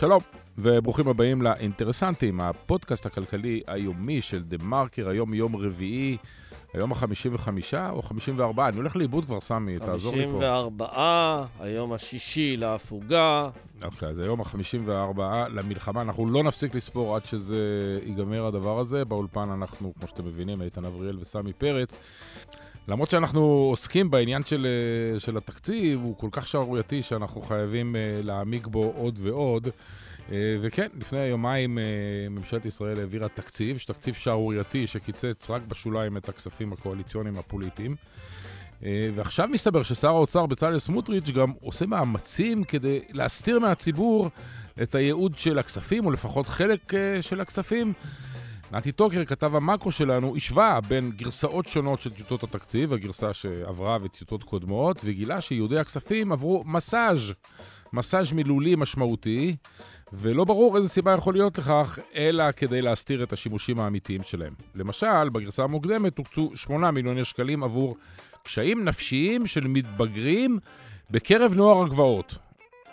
שלום, וברוכים הבאים לאינטרסנטים, הפודקאסט הכלכלי היומי של דה מרקר, היום יום רביעי, היום ה-55 או 54? אני הולך לאיבוד כבר, סמי, תעזור לי פה. 54, היום השישי להפוגה. אוקיי, אז היום ה-54 למלחמה, אנחנו לא נפסיק לספור עד שזה ייגמר הדבר הזה. באולפן אנחנו, כמו שאתם מבינים, איתן אבריאל וסמי פרץ. למרות שאנחנו עוסקים בעניין של, אה, של התקציב, הוא כל כך שערורייתי שאנחנו חייבים אה, להעמיק בו עוד ועוד. אה, וכן, לפני יומיים ממשלת ישראל העבירה תקציב, תקציב שערורייתי שקיצץ רק בשוליים את הכספים הקואליציוניים הפוליטיים. ועכשיו מסתבר ששר האוצר בצלאל סמוטריץ' גם עושה מאמצים כדי להסתיר מהציבור את הייעוד של הכספים, או לפחות חלק של הכספים. נתי טוקר, כתב המאקרו שלנו, השווה בין גרסאות שונות של טיוטות התקציב, הגרסה שעברה וטיוטות קודמות, וגילה שיהודי הכספים עברו מסאז', מסאז' מילולי משמעותי, ולא ברור איזה סיבה יכול להיות לכך, אלא כדי להסתיר את השימושים האמיתיים שלהם. למשל, בגרסה המוקדמת הוקצו 8 מיליוני שקלים עבור קשיים נפשיים של מתבגרים בקרב נוער הגבעות.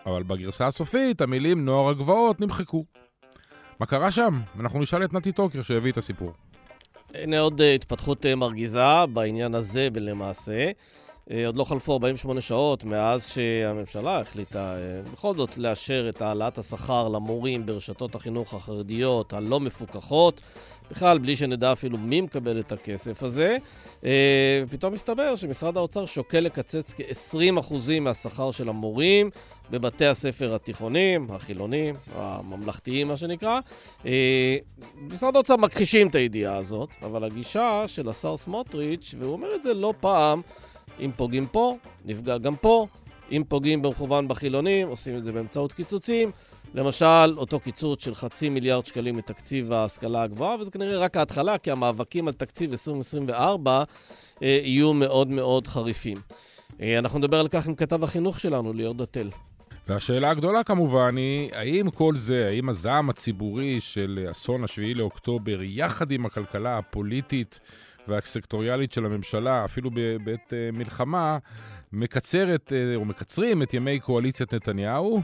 אבל בגרסה הסופית המילים נוער הגבעות נמחקו. מה קרה שם? אנחנו נשאל את נתי טוקר שהביא את הסיפור. הנה עוד uh, התפתחות uh, מרגיזה בעניין הזה למעשה. Uh, עוד לא חלפו 48 שעות מאז שהממשלה החליטה בכל זאת לאשר את העלאת השכר למורים ברשתות החינוך החרדיות הלא מפוקחות. בכלל, בלי שנדע אפילו מי מקבל את הכסף הזה. אה, פתאום מסתבר שמשרד האוצר שוקל לקצץ כ-20% מהשכר של המורים בבתי הספר התיכוניים, החילוניים, הממלכתיים, מה שנקרא. אה, משרד האוצר מכחישים את הידיעה הזאת, אבל הגישה של השר סמוטריץ', והוא אומר את זה לא פעם, אם פוגעים פה, נפגע גם פה. אם פוגעים במכוון בחילונים, עושים את זה באמצעות קיצוצים. למשל, אותו קיצוץ של חצי מיליארד שקלים מתקציב ההשכלה הגבוהה, וזה כנראה רק ההתחלה, כי המאבקים על תקציב 2024 אה, יהיו מאוד מאוד חריפים. אה, אנחנו נדבר על כך עם כתב החינוך שלנו, ליאור דתל. והשאלה הגדולה כמובן היא, האם כל זה, האם הזעם הציבורי של אסון השביעי לאוקטובר, יחד עם הכלכלה הפוליטית והסקטוריאלית של הממשלה, אפילו בעת אה, מלחמה, מקצרת אה, או מקצרים את ימי קואליציית נתניהו?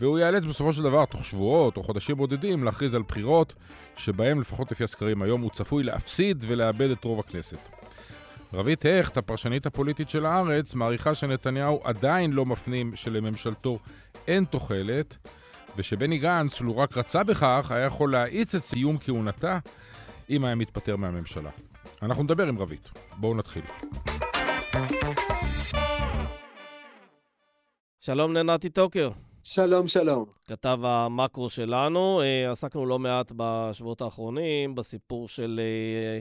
והוא ייאלץ בסופו של דבר, תוך שבועות או חודשים בודדים, להכריז על בחירות שבהם, לפחות לפי הסקרים היום, הוא צפוי להפסיד ולאבד את רוב הכנסת. רבית הכט, הפרשנית הפוליטית של הארץ, מעריכה שנתניהו עדיין לא מפנים שלממשלתו אין תוחלת, ושבני גנץ, לו רק רצה בכך, היה יכול להאיץ את סיום כהונתה אם היה מתפטר מהממשלה. אנחנו נדבר עם רבית. בואו נתחיל. שלום לנתי טוקר. שלום, שלום. כתב המקרו שלנו. אה, עסקנו לא מעט בשבועות האחרונים בסיפור של אה,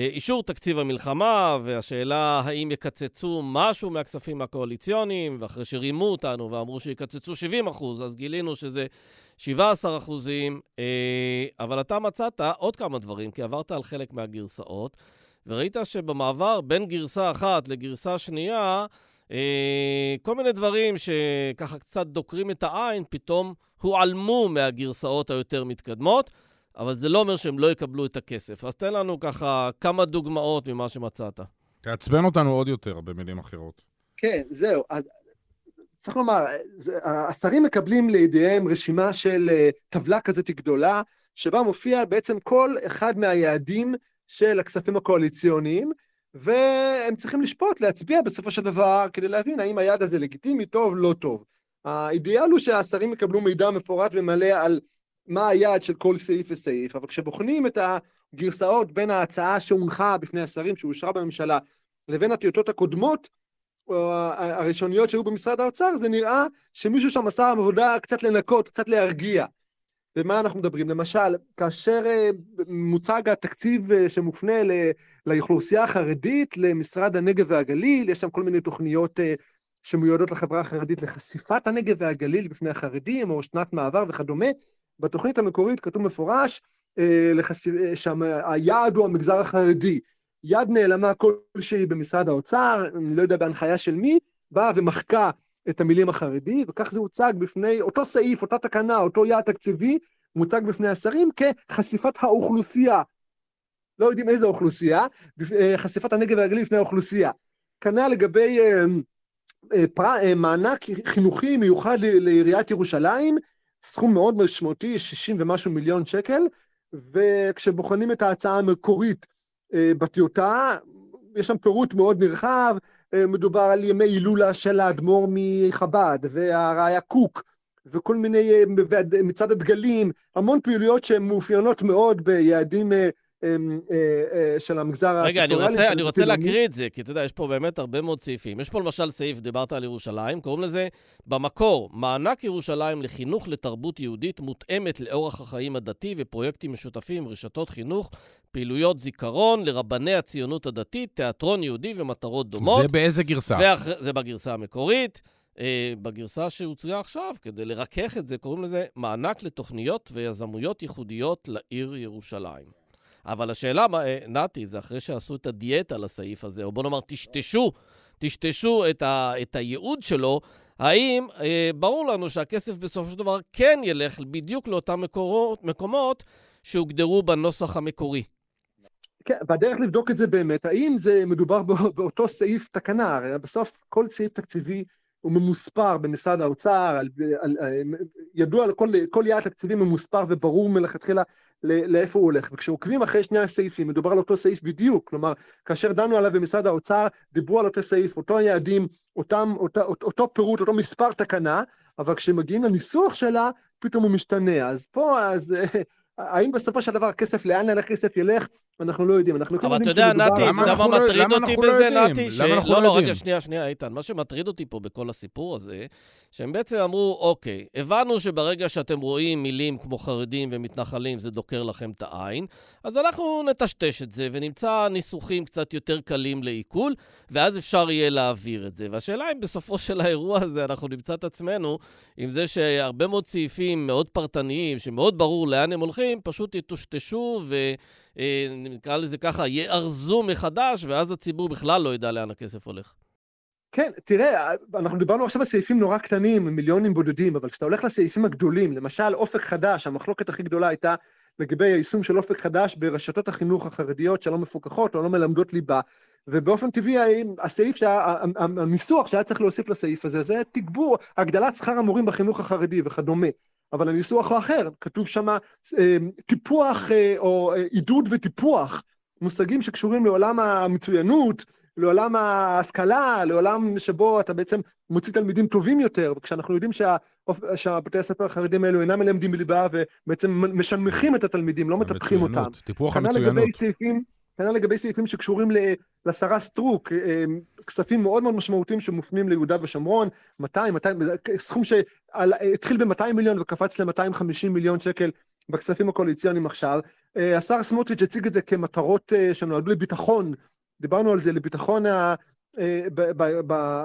אה, אישור תקציב המלחמה, והשאלה האם יקצצו משהו מהכספים הקואליציוניים, ואחרי שרימו אותנו ואמרו שיקצצו 70 אחוז, אז גילינו שזה 17 אחוזים. אבל אתה מצאת עוד כמה דברים, כי עברת על חלק מהגרסאות, וראית שבמעבר בין גרסה אחת לגרסה שנייה, כל מיני דברים שככה קצת דוקרים את העין, פתאום הועלמו מהגרסאות היותר מתקדמות, אבל זה לא אומר שהם לא יקבלו את הכסף. אז תן לנו ככה כמה דוגמאות ממה שמצאת. תעצבן אותנו עוד יותר, במילים אחרות. כן, זהו. אז צריך לומר, השרים מקבלים לידיהם רשימה של אה, טבלה כזאת גדולה, שבה מופיע בעצם כל אחד מהיעדים של הכספים הקואליציוניים, והם צריכים לשפוט, להצביע בסופו של דבר, כדי להבין האם היעד הזה לגיטימי, טוב, לא טוב. האידיאל הוא שהשרים יקבלו מידע מפורט ומלא על מה היעד של כל סעיף וסעיף, אבל כשבוחנים את הגרסאות בין ההצעה שהונחה בפני השרים, שאושרה בממשלה, לבין הטיוטות הקודמות, הראשוניות שהיו במשרד האוצר, זה נראה שמישהו שם עשה עבודה קצת לנקות, קצת להרגיע. ומה אנחנו מדברים? למשל, כאשר אה, מוצג התקציב אה, שמופנה לאוכלוסייה החרדית, למשרד הנגב והגליל, יש שם כל מיני תוכניות אה, שמיועדות לחברה החרדית לחשיפת הנגב והגליל בפני החרדים, או שנת מעבר וכדומה. בתוכנית המקורית כתוב מפורש, שם היעד הוא המגזר החרדי. יד נעלמה כלשהי במשרד האוצר, אני לא יודע בהנחיה של מי, באה ומחקה את המילים החרדי, וכך זה הוצג בפני אותו סעיף, אותה תקנה, אותו יעד תקציבי, מוצג בפני השרים כחשיפת האוכלוסייה. לא יודעים איזה אוכלוסייה, אה, חשיפת הנגב והגליל בפני האוכלוסייה. כנ"ל לגבי אה, אה, פר, מענק חינוכי מיוחד לעיריית ירושלים, סכום מאוד משמעותי, 60 ומשהו מיליון שקל, וכשבוחנים את ההצעה המקורית בטיוטה, יש שם פירוט מאוד נרחב, מדובר על ימי הילולה של האדמו"ר מחב"ד, והראיה קוק, וכל מיני, מצעד הדגלים, המון פעילויות שהן מאופיינות מאוד ביעדים אה, אה, של המגזר הסקטוריאלי. רגע, אני רוצה, אני רוצה להקריא את זה, כי אתה יודע, יש פה באמת הרבה מאוד סעיפים. יש פה למשל סעיף, דיברת על ירושלים, קוראים לזה במקור, מענק ירושלים לחינוך לתרבות יהודית מותאמת לאורח החיים הדתי ופרויקטים משותפים, רשתות חינוך, פעילויות זיכרון לרבני הציונות הדתית, תיאטרון יהודי ומטרות דומות. זה באיזה גרסה? ואח... זה בגרסה המקורית. Uh, בגרסה שהוצגה עכשיו, כדי לרכך את זה, קוראים לזה מענק לתוכניות ויזמויות ייחודיות לעיר ירושלים. אבל השאלה, אה, נתי, זה אחרי שעשו את הדיאטה לסעיף הזה, או בוא נאמר, טשטשו, טשטשו את, ה, את הייעוד שלו, האם אה, ברור לנו שהכסף בסופו של דבר כן ילך בדיוק לאותם מקורות, מקומות שהוגדרו בנוסח המקורי? כן, והדרך לבדוק את זה באמת, האם זה מדובר באותו סעיף תקנה, הרי בסוף כל סעיף תקציבי הוא ממוספר במשרד האוצר, על, על, על, ידוע לכל כל יעד תקציבי ממוספר וברור מלכתחילה לאיפה הוא הולך. וכשעוקבים אחרי שני הסעיפים, מדובר על אותו סעיף בדיוק, כלומר, כאשר דנו עליו במשרד האוצר, דיברו על אותו סעיף, אותו יעדים, אותם, אותו, אותו פירוט, אותו מספר תקנה, אבל כשמגיעים לניסוח שלה, פתאום הוא משתנה. אז פה, אז האם בסופו של דבר הכסף, לאן הכסף ילך, אנחנו לא יודעים. אנחנו אבל אתה יודע, נתי, אתה יודע מה לא- מטריד אותי בזה, נתי? לא, לא, רגע, שנייה, שנייה, איתן. מה שמטריד אותי פה בכל הסיפור הזה, שהם בעצם אמרו, אוקיי, הבנו שברגע שאתם רואים מילים כמו חרדים ומתנחלים, זה דוקר לכם את העין, אז אנחנו נטשטש את זה ונמצא ניסוחים קצת יותר קלים לעיכול, ואז אפשר יהיה להעביר את זה. והשאלה אם בסופו של האירוע הזה אנחנו נמצא את עצמנו עם זה שהרבה מאוד סעיפים מאוד פרטניים, שמאוד ברור לאן הם הולכים, פשוט יטושטשו ונקרא לזה ככה, יארזו מחדש, ואז הציבור בכלל לא ידע לאן הכסף הולך. כן, תראה, אנחנו דיברנו עכשיו על סעיפים נורא קטנים, מיליונים בודדים, אבל כשאתה הולך לסעיפים הגדולים, למשל אופק חדש, המחלוקת הכי גדולה הייתה לגבי היישום של אופק חדש ברשתות החינוך החרדיות שלא מפוקחות או לא מלמדות ליבה, ובאופן טבעי הסעיף, שה, הניסוח שהיה צריך להוסיף לסעיף הזה, זה תגבור, הגדלת שכר המורים בחינוך החרדי וכדומה. אבל הניסוח הוא אחר, כתוב שם אה, טיפוח אה, או אה, עידוד וטיפוח, מושגים שקשורים לעולם המצוינות, לעולם ההשכלה, לעולם שבו אתה בעצם מוציא תלמידים טובים יותר, וכשאנחנו יודעים שה, שהבתי הספר החרדים האלו אינם מלמדים בליבה ובעצם משנמכים את התלמידים, לא מטפחים אותם. טיפוח המצוינות. לגבי סעיפים, כנ"ל לגבי סעיפים שקשורים לשרה סטרוק, אה, כספים מאוד מאוד משמעותיים שמופנים ליהודה ושומרון, 200, 200, סכום שהתחיל ב-200 מיליון וקפץ ל-250 מיליון שקל בכספים הקואליציוניים עכשיו. אה, השר סמוטריץ' הציג את זה כמטרות אה, שנועדו לביטחון דיברנו על זה, לביטחון ה... אה,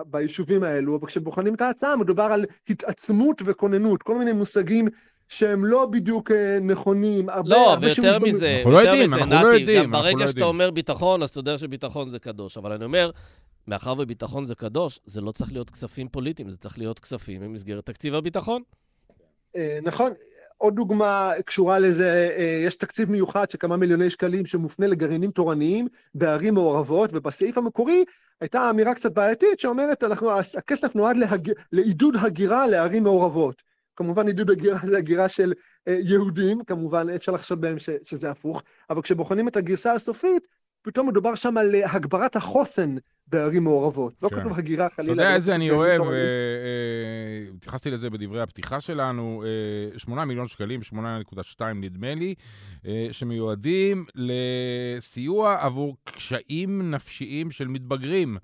ביישובים האלו, אבל כשבוחנים את ההצעה מדובר על התעצמות וכוננות, כל מיני מושגים שהם לא בדיוק אה, נכונים. הרבה, לא, הרבה ויותר מזה, אנחנו לא יודעים, אנחנו לא יודעים. גם ברגע שאתה אומר ביטחון, אז אתה יודע שביטחון זה קדוש. אבל אני אומר, מאחר וביטחון זה קדוש, זה לא צריך להיות כספים פוליטיים, זה צריך להיות כספים במסגרת תקציב הביטחון. אה, נכון, עוד דוגמה קשורה לזה, אה, יש תקציב מיוחד של כמה מיליוני שקלים שמופנה לגרעינים תורניים בערים מעורבות, ובסעיף המקורי הייתה אמירה קצת בעייתית שאומרת, אנחנו, הכסף נועד להג... לעידוד הגירה לערים מעורבות. כמובן עידוד הגירה זה הגירה של אה, יהודים, כמובן אפשר לחשוד בהם ש, שזה הפוך, אבל כשבוחנים את הגרסה הסופית, פתאום מדובר שם על אה, הגברת החוסן בערים מעורבות. לא כן. כתוב הגירה חלילה. אתה יודע איזה אני אוהב, אה, התייחסתי לזה בדברי הפתיחה שלנו, 8 מיליון שקלים, 8.2 נדמה לי, שמיועדים לסיוע עבור קשיים נפשיים של מתבגרים.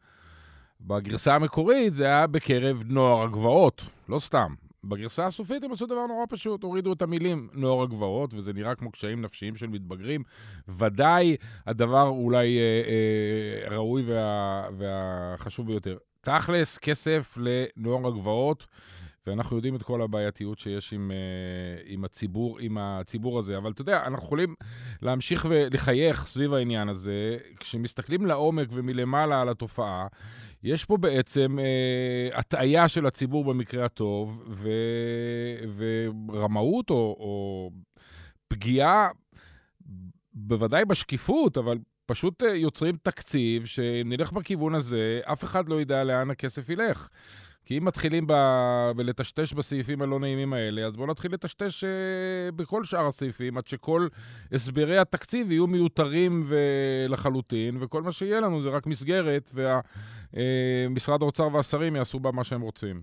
בגרסה המקורית זה היה בקרב נוער הגבעות, לא סתם. בגרסה הסופית הם עשו דבר נורא פשוט, הורידו את המילים נוער הגבעות, וזה נראה כמו קשיים נפשיים של מתבגרים. ודאי הדבר אולי אה, אה, ראוי וה, והחשוב ביותר. תכלס, כסף לנוער הגבעות. ואנחנו יודעים את כל הבעייתיות שיש עם, uh, עם, הציבור, עם הציבור הזה. אבל אתה יודע, אנחנו יכולים להמשיך ולחייך סביב העניין הזה. כשמסתכלים לעומק ומלמעלה על התופעה, יש פה בעצם אה, הטעיה של הציבור במקרה הטוב, ו, ורמאות או, או פגיעה, בוודאי בשקיפות, אבל פשוט אה, יוצרים תקציב שאם נלך בכיוון הזה, אף אחד לא ידע לאן הכסף ילך. כי אם מתחילים ב... ולטשטש בסעיפים הלא נעימים האלה, אז בואו נתחיל לטשטש אה, בכל שאר הסעיפים, עד שכל הסברי התקציב יהיו מיותרים לחלוטין, וכל מה שיהיה לנו זה רק מסגרת, ומשרד אה, האוצר והשרים יעשו בה מה שהם רוצים.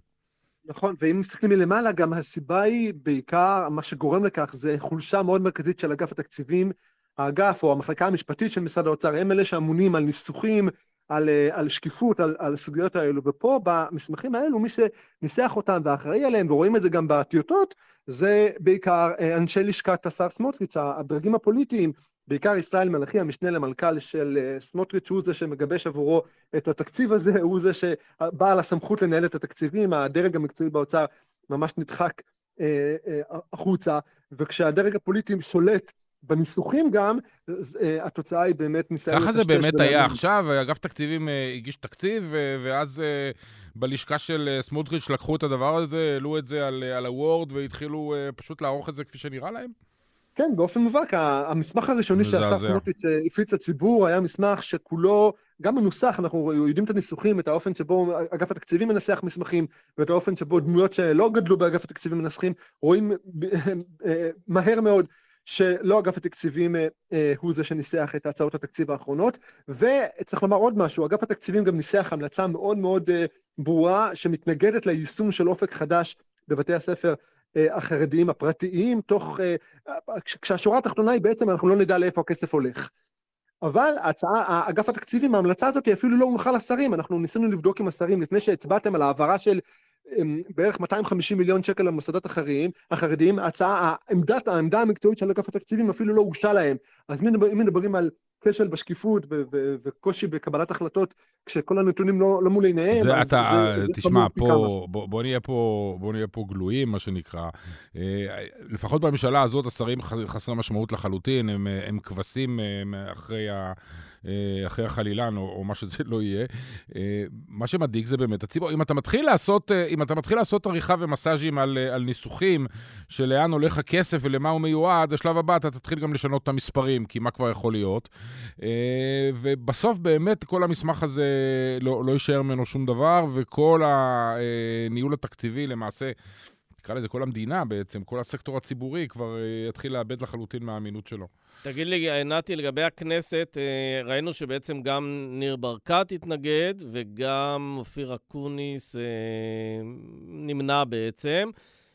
נכון, ואם מסתכלים מלמעלה, גם הסיבה היא בעיקר, מה שגורם לכך זה חולשה מאוד מרכזית של אגף התקציבים. האגף או המחלקה המשפטית של משרד האוצר הם אלה שאמונים על ניסוחים, על, אה, על שקיפות, על, על הסוגיות האלו, ופה במסמכים האלו מי שניסח אותם ואחראי עליהם, ורואים את זה גם בטיוטות, זה בעיקר אה, אנשי לשכת השר סמוטריץ', הדרגים הפוליטיים, בעיקר ישראל מלכי, המשנה למנכ"ל של אה, סמוטריץ', הוא זה שמגבש עבורו את התקציב הזה, הוא זה שבעל הסמכות לנהל את התקציבים, הדרג המקצועי באוצר ממש נדחק החוצה, וכשהדרג הפוליטי שולט בניסוחים גם, אה, התוצאה היא באמת ניסיון... ככה זה באמת היה עכשיו, אגף תקציבים אה, הגיש תקציב, ואז אה, בלשכה של סמוטריץ' לקחו את הדבר הזה, העלו את זה על, על הוורד, והתחילו פשוט לערוך את זה כפי שנראה להם? כן, באופן מובהק, המסמך הראשוני שהשר סמוטריץ' הפיץ לציבור היה מסמך שכולו, גם מנוסח, אנחנו יודעים את הניסוחים, את האופן שבו אגף התקציבים מנסח מסמכים, ואת האופן שבו דמויות שלא גדלו באגף התקציבים מנסחים, רואים מהר מאוד שלא אגף התקציבים אה, אה, הוא זה שניסח את הצעות התקציב האחרונות, וצריך לומר עוד משהו, אגף התקציבים גם ניסח המלצה מאוד מאוד אה, ברורה שמתנגדת ליישום של אופק חדש בבתי הספר החרדיים הפרטיים, תוך, כשהשורה התחתונה היא בעצם אנחנו לא נדע לאיפה הכסף הולך. אבל ההצעה, אגף התקציבים, ההמלצה הזאת היא אפילו לא הונחה לשרים, אנחנו ניסינו לבדוק עם השרים לפני שהצבעתם על העברה של בערך 250 מיליון שקל למוסדות החרדיים, החרדיים, ההצעה, העמדת, העמדה המקצועית של אגף התקציבים אפילו לא הוגשה להם. אז אם מדברים על כשל בשקיפות וקושי בקבלת החלטות, כשכל הנתונים לא, לא מול עיניהם, זה, אז אתה, זה, זה תשמע, פה, בוא, בוא, נהיה פה, בוא נהיה פה גלויים, מה שנקרא. אה, לפחות בממשלה הזאת השרים חסרי משמעות לחלוטין, הם, הם כבשים אה, אחרי ה... אה, אחרי החלילן, או, או מה שזה לא יהיה. אה, מה שמדאיג זה באמת הציבור. אם אתה מתחיל לעשות, אה, אם אתה מתחיל לעשות עריכה ומסאז'ים על, על ניסוחים של לאן הולך הכסף ולמה הוא מיועד, השלב הבא אתה תתחיל גם לשנות את המספרים, כי מה כבר יכול להיות. ובסוף באמת כל המסמך הזה לא, לא יישאר ממנו שום דבר, וכל הניהול התקציבי למעשה... נקרא לזה כל המדינה בעצם, כל הסקטור הציבורי כבר יתחיל לאבד לחלוטין מהאמינות שלו. תגיד לי, נתי, לגבי הכנסת, אה, ראינו שבעצם גם ניר ברקת התנגד, וגם אופיר אקוניס אה, נמנע בעצם.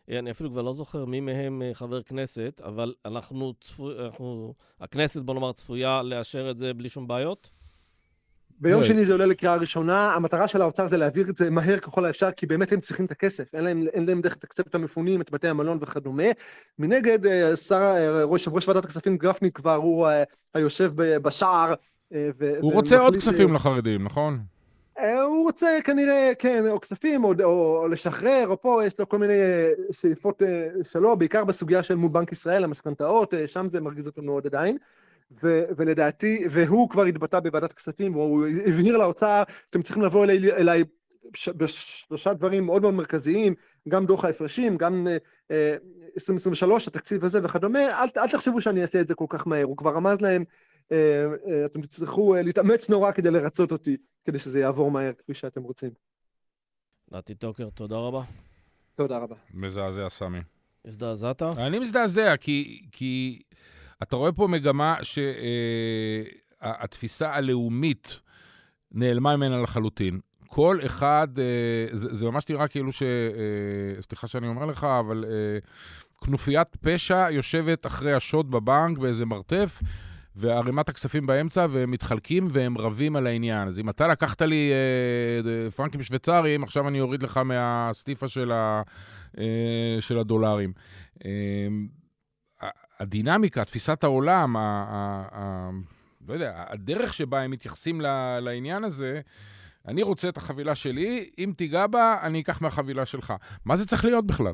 אה, אני אפילו כבר לא זוכר מי מהם חבר כנסת, אבל אנחנו, צפו, אנחנו, הכנסת, בוא נאמר, צפויה לאשר את זה בלי שום בעיות? ביום שני זה עולה לקריאה ראשונה, המטרה של האוצר זה להעביר את זה מהר ככל האפשר, כי באמת הם צריכים את הכסף, אין להם, אין להם דרך לתקצב את המפונים, את בתי המלון וכדומה. מנגד, אה, שר, אה, ראש, ועדת הכספים גפני כבר הוא אה, היושב בשער. ו, הוא רוצה עוד כספים לחרדים, נכון? הוא רוצה כנראה, כן, או כספים, או, או, או לשחרר, או פה, יש לו כל מיני שאיפות שלו, בעיקר בסוגיה של מול בנק ישראל, המשכנתאות, שם זה מרגיז אותו מאוד עדיין. ו- ולדעתי, והוא כבר התבטא בוועדת כספים, הוא הבהיר לאוצר, אתם צריכים לבוא אליי, אליי בשלושה דברים מאוד מאוד מרכזיים, גם דוח ההפרשים, גם אה, 2023, התקציב הזה וכדומה, אל, אל תחשבו שאני אעשה את זה כל כך מהר, הוא כבר רמז להם, אה, אה, אתם תצטרכו אה, להתאמץ נורא כדי לרצות אותי, כדי שזה יעבור מהר כפי שאתם רוצים. נתי טוקר, תודה רבה. תודה רבה. מזעזע, סמי. הזדעזעת? אני מזדעזע, כי, כי אתה רואה פה מגמה שהתפיסה אה, הלאומית נעלמה ממנה לחלוטין. כל אחד, אה, זה, זה ממש נראה כאילו ש... אה, סליחה שאני אומר לך, אבל כנופיית פשע יושבת אחרי השוד בבנק באיזה מרתף. וערימת הכספים באמצע, והם מתחלקים והם רבים על העניין. אז אם אתה לקחת לי אה, פרנקים שוויצריים, עכשיו אני אוריד לך מהסטיפה של, ה, אה, של הדולרים. אה, הדינמיקה, תפיסת העולם, ה, ה, ה, לא יודע, הדרך שבה הם מתייחסים לעניין הזה, אני רוצה את החבילה שלי, אם תיגע בה, אני אקח מהחבילה שלך. מה זה צריך להיות בכלל?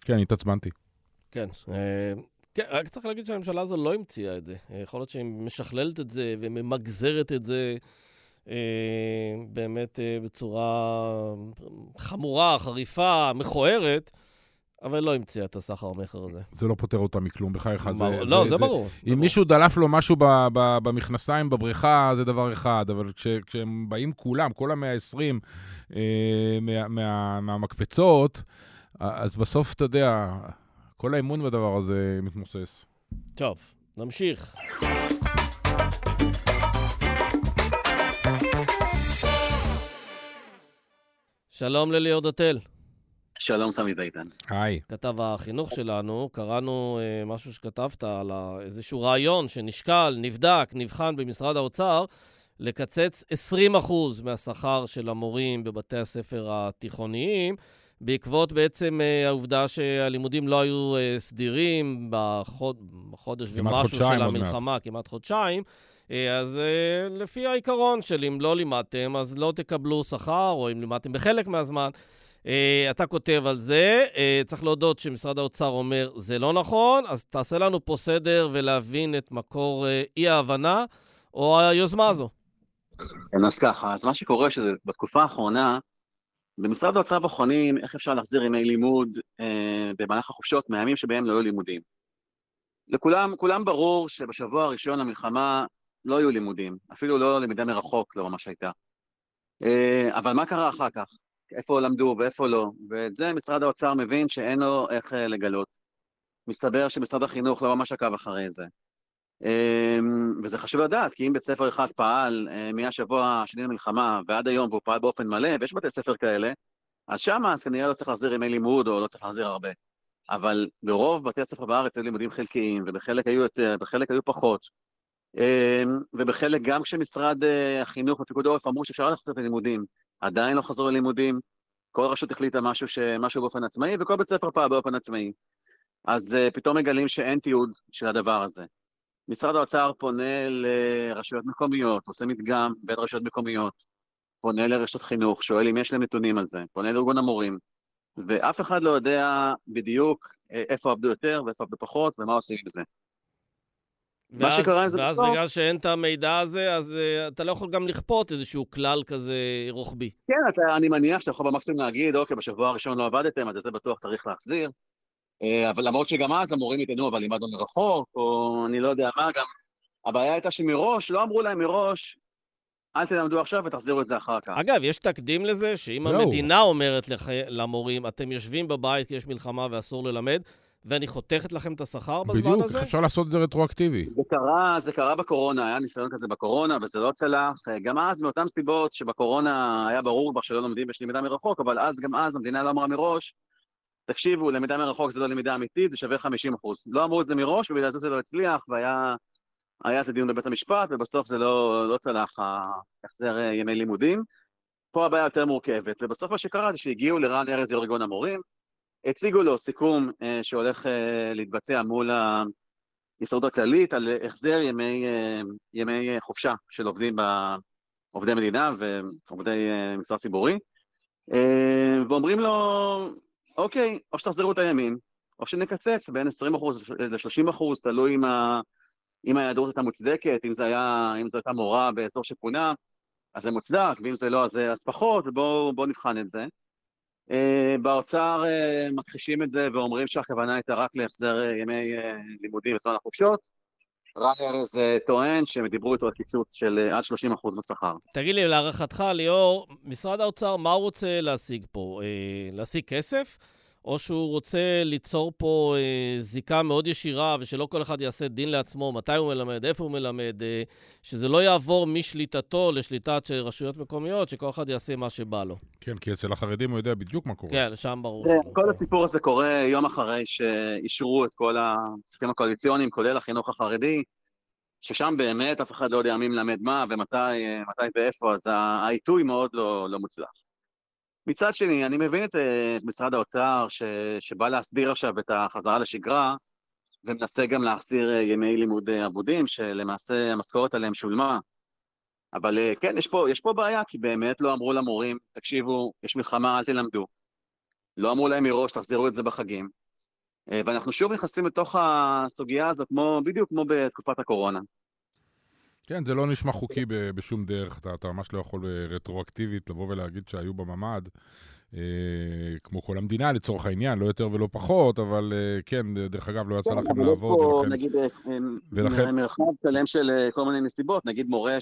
כן, התעצבנתי. כן. אה, כן, רק צריך להגיד שהממשלה הזו לא המציאה את זה. יכול להיות שהיא משכללת את זה וממגזרת את זה אה, באמת אה, בצורה חמורה, חריפה, מכוערת. אבל לא המציאה את הסחר-מכר הזה. זה לא פותר אותה מכלום, בחייך. מה- זה- לא, זה- זה ברור. זה אם ברור. מישהו דלף לו משהו ב- ב- במכנסיים בבריכה, זה דבר אחד, אבל כש, כשהם באים כולם, כל המאה ה-20 אה, מה, מה, מהמקפצות, אז בסוף, אתה יודע, כל האמון בדבר הזה מתמוסס. טוב, נמשיך. שלום לליאור דתל, שלום סמי ואיתן. היי. כתב החינוך שלנו. קראנו אה, משהו שכתבת על איזשהו רעיון שנשקל, נבדק, נבחן במשרד האוצר, לקצץ 20% מהשכר של המורים בבתי הספר התיכוניים, בעקבות בעצם אה, העובדה שהלימודים לא היו אה, סדירים בחוד, בחודש ומשהו של עוד מעט. המלחמה, כמעט חודשיים. אה, אז אה, לפי העיקרון של אם לא לימדתם, אז לא תקבלו שכר, או אם לימדתם בחלק מהזמן, אתה כותב על זה. אה, צריך להודות שמשרד האוצר אומר, זה לא נכון, אז תעשה לנו פה סדר ולהבין את מקור אה, אי-ההבנה או היוזמה הזו. כן, אז ככה, אז מה שקורה שזה בתקופה האחרונה, במשרד האוצר בוחנים איך אפשר להחזיר ימי לימוד אה, במהלך החופשות מהימים שבהם לא היו לימודים. לכולם, כולם ברור שבשבוע הראשון למלחמה לא היו לימודים, אפילו לא למידה מרחוק לא ממש הייתה. אה, אבל מה קרה אחר כך? איפה למדו ואיפה לא? ואת זה משרד האוצר מבין שאין לו איך אה, לגלות. מסתבר שמשרד החינוך לא ממש עקב אחרי זה. אמ, וזה חשוב לדעת, כי אם בית ספר אחד פעל אה, מהשבוע השני למלחמה ועד היום והוא פעל באופן מלא, ויש בתי ספר כאלה, אז שמה אז כנראה לא צריך להחזיר ימי לימוד או לא צריך להחזיר הרבה. אבל ברוב בתי הספר בארץ היו לימודים חלקיים, ובחלק היו יותר, בחלק היו פחות. אמ, ובחלק, גם כשמשרד אה, החינוך ופיקוד העורף אמרו שאפשר להחזיר את הלימודים, עדיין לא חזרו ללימודים, כל רשות החליטה משהו, ש... משהו באופן עצמאי, וכל בית ספר פעל באופן עצמאי. אז uh, פתאום מגלים שאין תיעוד של הדבר הזה. משרד האוצר פונה לרשויות מקומיות, עושה מדגם בין רשויות מקומיות, פונה לרשתות חינוך, שואל אם יש להם נתונים על זה, פונה לארגון המורים, ואף אחד לא יודע בדיוק אה, איפה עבדו יותר ואיפה עבדו פחות ומה עושים עם זה. מה ואז, שקרה עם זה ואז בסוף- בגלל שאין את המידע הזה, אז uh, אתה לא יכול גם לכפות איזשהו כלל כזה רוחבי. כן, אתה, אני מניח שאתה יכול במקסימום להגיד, אוקיי, בשבוע הראשון לא עבדתם, אז את זה בטוח צריך להחזיר. אה, אבל למרות שגם אז המורים יטענו, אבל לימדנו מרחוק, או אני לא יודע מה, גם הבעיה הייתה שמראש, לא אמרו להם מראש, אל תלמדו עכשיו ותחזירו את זה אחר כך. אגב, יש תקדים לזה, שאם זהו. המדינה אומרת לח... למורים, אתם יושבים בבית כי יש מלחמה ואסור ללמד, ואני חותכת לכם את השכר בזמן בדיוק, הזה? איך אפשר לעשות את זה רטרואקטיבי? זה קרה, זה קרה בקורונה, היה ניסיון כזה בקורונה, וזה לא צלח. אה, גם אז, מאותן סיבות שבקורונה היה ברור כבר שלא לומדים, יש למידה מרחוק, אבל אז, גם אז, המדינה לא אמרה מראש, תקשיבו, למידה מרחוק זה לא למידה אמיתית, זה שווה 50 אחוז. לא אמרו את זה מראש, ובגלל זה זה לא הצליח, והיה היה איזה דיון בבית המשפט, ובסוף זה לא, לא צלח, החזר אה, ימי לימודים. פה הבעיה יותר מורכבת, ובסוף מה שקרה זה שהגיעו לרן ארז, יו"ר ארגון המורים, הציגו לו סיכום אה, שהולך אה, להתבצע מול ההסתדרות הכללית על החזר ימי, אה, ימי חופשה של עובדים, עובדי מדינה ועובדי משרד ציבורי, ואומרים לו, אוקיי, או שתחזירו את הימים, או שנקצץ בין 20% ל-30%, תלוי אם, ה, אם ההיעדרות הייתה מוצדקת, אם, זה היה, זו הייתה מורה באזור שפונה, אז זה מוצדק, ואם זה לא, אז, אז פחות, ובואו בואו נבחן את זה. Uh, באוצר uh, מכחישים את זה ואומרים שהכוונה הייתה רק להחזר uh, ימי לימודים בזמן החופשות. רן ארז טוען שהם דיברו איתו על קיצוץ של עד 30% בשכר. תגיד לי, להערכתך, ליאור, משרד האוצר, מה הוא רוצה להשיג פה? אה, להשיג כסף? או שהוא רוצה ליצור פה אה, זיקה מאוד ישירה, ושלא כל אחד יעשה דין לעצמו, מתי הוא מלמד, איפה הוא מלמד, אה, שזה לא יעבור משליטתו לשליטת של רשויות מקומיות, שכל אחד יעשה מה שבא לו. כן, כי אצל החרדים הוא יודע בדיוק מה קורה. כן, שם ברור. שלא. כל הסיפור הזה קורה יום אחרי שאישרו את כל הכספים הקואליציוניים, כולל החינוך החרדי, ששם באמת אף אחד לא יודע מי מלמד מה ומתי אה, ואיפה, אז העיתוי מאוד לא, לא מוצלח. מצד שני, אני מבין את, אה, את משרד האוצר ש, שבא להסדיר עכשיו את החזרה לשגרה, ומנסה גם להחזיר אה, ימי לימוד אה, אבודים, שלמעשה המשכורת עליהם שולמה. אבל אה, כן, יש פה, יש פה בעיה, כי באמת לא אמרו למורים, תקשיבו, יש מלחמה, אל תלמדו. לא אמרו להם מראש, תחזירו את זה בחגים. אה, ואנחנו שוב נכנסים לתוך הסוגיה הזו, כמו, בדיוק כמו בתקופת הקורונה. כן, זה לא נשמע חוקי ב- בשום דרך, אתה, אתה ממש לא יכול אה, רטרואקטיבית לבוא ולהגיד שהיו בממ"ד כמו כל המדינה לצורך העניין, לא יותר ולא פחות, אבל כן, דרך אגב, לא יצא כן, לכם יש לעבוד, פה, ולכן... נגיד, ולכן- מרחב שלם של כל מיני נסיבות, נגיד מורה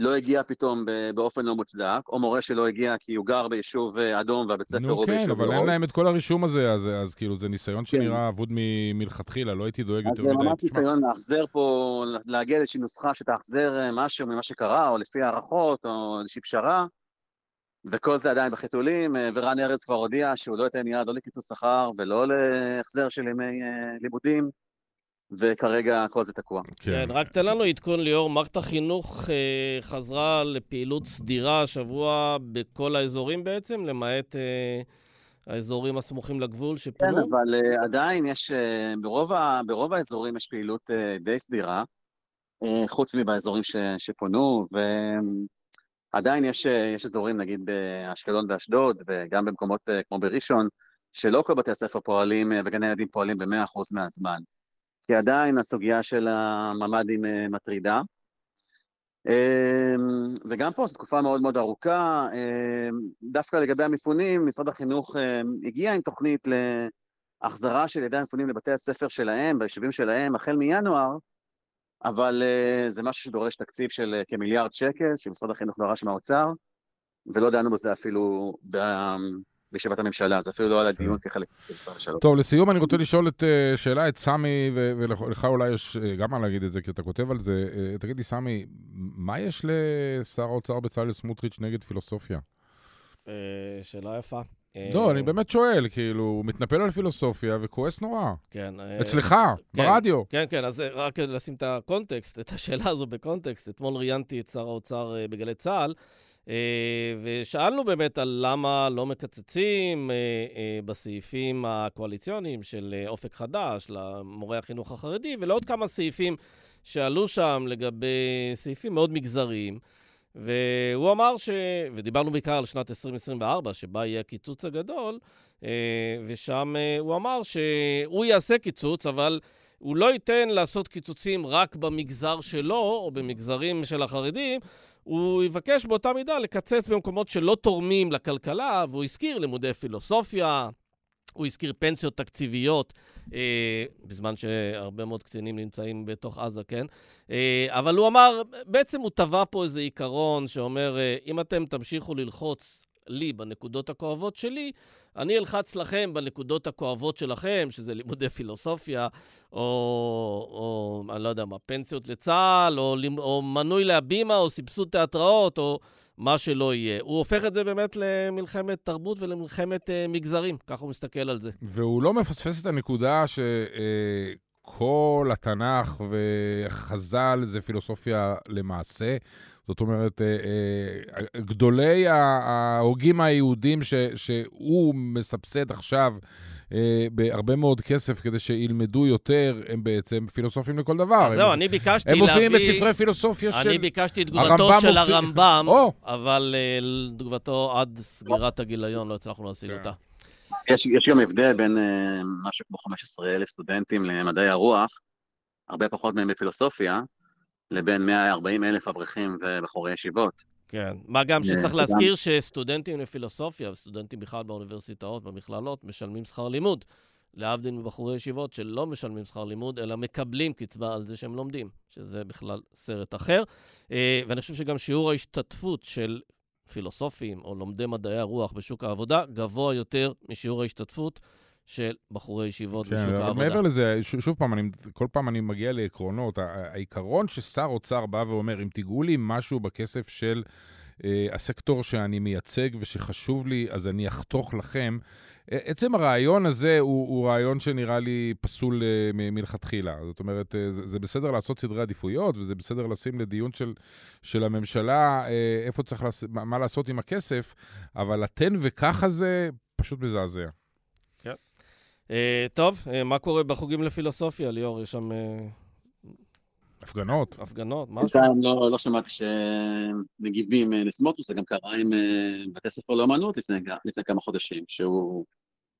שלא הגיע פתאום באופן לא מוצדק, או מורה שלא הגיע כי הוא גר ביישוב אה, אדום והבית ספר נו הוא כן, ביישוב אבל אין ירוק. להם את כל הרישום הזה, אז, אז כאילו זה ניסיון שנראה אבוד מ- מלכתחילה, לא הייתי דואג אז יותר זה מדי. ממש תשמע, ניסיון לאחזר פה, להגיע לאיזושהי נוסחה שתאחזר אה, משהו ממה שקרה, או לפי הערכות, או איזושהי פשרה, וכל זה עדיין בחיתולים, אה, ורן ארז כבר הודיע שהוא לא ייתן יד לא לקיצוץ שכר ולא להחזר של ימי לימודים, וכרגע כל זה תקוע. כן, רק תן לנו עדכון, ליאור. מערכת החינוך אה, חזרה לפעילות סדירה השבוע בכל האזורים בעצם, למעט אה, האזורים הסמוכים לגבול כן, שפונו? אבל uh, עדיין יש, ברוב, ה, ברוב האזורים יש פעילות די סדירה, חוץ מבאזורים ש, שפונו, ועדיין יש, יש אזורים, נגיד באשקלון ואשדוד, וגם במקומות כמו בראשון, שלא כל בתי הספר פועלים וגני הילדים פועלים ב-100% מהזמן. כי עדיין הסוגיה של הממ"דים uh, מטרידה. אמ, וגם פה זו תקופה מאוד מאוד ארוכה. אמ, דווקא לגבי המפונים, משרד החינוך אמ, הגיע עם תוכנית להחזרה של ילדי המפונים לבתי הספר שלהם, ביישובים שלהם, החל מינואר, אבל אה, זה משהו שדורש תקציב של אה, כמיליארד שקל, שמשרד החינוך דרש מהאוצר, ולא דנו בזה אפילו בישיבת הממשלה, זה אפילו לא על הדיון כחלק של 23. טוב, לסיום אני רוצה לשאול את אה, שאלה את סמי, ולך אולי יש אה, גם מה להגיד את זה, כי אתה כותב על זה. אה, תגיד לי, סמי, מה יש לשר האוצר בצלאל סמוטריץ' נגד פילוסופיה? שאלה יפה. לא, אני באמת שואל, כאילו, הוא מתנפל על פילוסופיה וכועס נורא. כן. אצלך, כן. ברדיו. כן, כן, אז רק לשים את הקונטקסט, את השאלה הזו בקונטקסט. אתמול ראיינתי את שר האוצר בגלי צה"ל, ושאלנו באמת על למה לא מקצצים אה, אה, בסעיפים הקואליציוניים של אה, אופק חדש למורי החינוך החרדי, ולעוד כמה סעיפים שעלו שם לגבי סעיפים מאוד מגזריים. והוא אמר ש... ודיברנו בעיקר על שנת 2024, שבה יהיה הקיצוץ הגדול, אה, ושם אה, הוא אמר שהוא יעשה קיצוץ, אבל הוא לא ייתן לעשות קיצוצים רק במגזר שלו, או במגזרים של החרדים, הוא יבקש באותה מידה לקצץ במקומות שלא תורמים לכלכלה, והוא הזכיר לימודי פילוסופיה, הוא הזכיר פנסיות תקציביות, אה, בזמן שהרבה מאוד קצינים נמצאים בתוך עזה, כן? אה, אבל הוא אמר, בעצם הוא טבע פה איזה עיקרון שאומר, אה, אם אתם תמשיכו ללחוץ לי בנקודות הכואבות שלי, אני אלחץ לכם בנקודות הכואבות שלכם, שזה לימודי פילוסופיה, או, או אני לא יודע מה, פנסיות לצה"ל, או, או מנוי להבימה, או סבסוד תיאטראות, או מה שלא יהיה. הוא הופך את זה באמת למלחמת תרבות ולמלחמת אה, מגזרים, ככה הוא מסתכל על זה. והוא לא מפספס את הנקודה שכל התנ"ך וחז"ל זה פילוסופיה למעשה. זאת אומרת, אה, אה, גדולי ההוגים היהודים ש, שהוא מסבסד עכשיו אה, בהרבה מאוד כסף כדי שילמדו יותר, הם בעצם פילוסופים לכל דבר. אז זהו, אני ביקשתי הם מופיעים להביא... בספרי פילוסופיה של... אני ביקשתי את הרמב"ם תגובתו של מופיע- הרמב"ם, או. אבל תגובתו עד סגירת הגיליון לא הצלחנו להשיג כן. אותה. יש, יש גם הבדל בין משהו כמו 15 אלף סטודנטים למדעי הרוח, הרבה פחות מהם בפילוסופיה, לבין 140 אלף אברכים ובחורי ישיבות. כן. מה גם אה, שצריך להזכיר שסטודנטים לפילוסופיה וסטודנטים בכלל באוניברסיטאות, במכללות, משלמים שכר לימוד. להבדיל מבחורי ישיבות שלא משלמים שכר לימוד, אלא מקבלים קצבה על זה שהם לומדים, שזה בכלל סרט אחר. אה, ואני חושב שגם שיעור ההשתתפות של פילוסופים או לומדי מדעי הרוח בשוק העבודה גבוה יותר משיעור ההשתתפות של בחורי ישיבות בשוק כן, אבל העבודה. מעבר לזה, ש- שוב פעם, אני, כל פעם אני מגיע לעקרונות. העיקרון ששר אוצר בא ואומר, אם תיגעו לי משהו בכסף של אה, הסקטור שאני מייצג ושחשוב לי, אז אני אחתוך לכם. עצם הרעיון הזה הוא, הוא רעיון שנראה לי פסול אה, מ- מלכתחילה. זאת אומרת, אה, זה, זה בסדר לעשות סדרי עדיפויות, וזה בסדר לשים לדיון של, של הממשלה אה, איפה צריך, לעש, מה, לעשות עם הכסף, אבל התן וכך הזה פשוט מזעזע. אה, טוב, אה, מה קורה בחוגים לפילוסופיה, ליאור? יש שם אה, הפגנות. הפגנות, משהו? בינתיים לא, לא שמעתי שמגיבים לסמוטריץ', זה גם קרה עם בתי ספר לאמנות לפני, לפני כמה חודשים, שהוא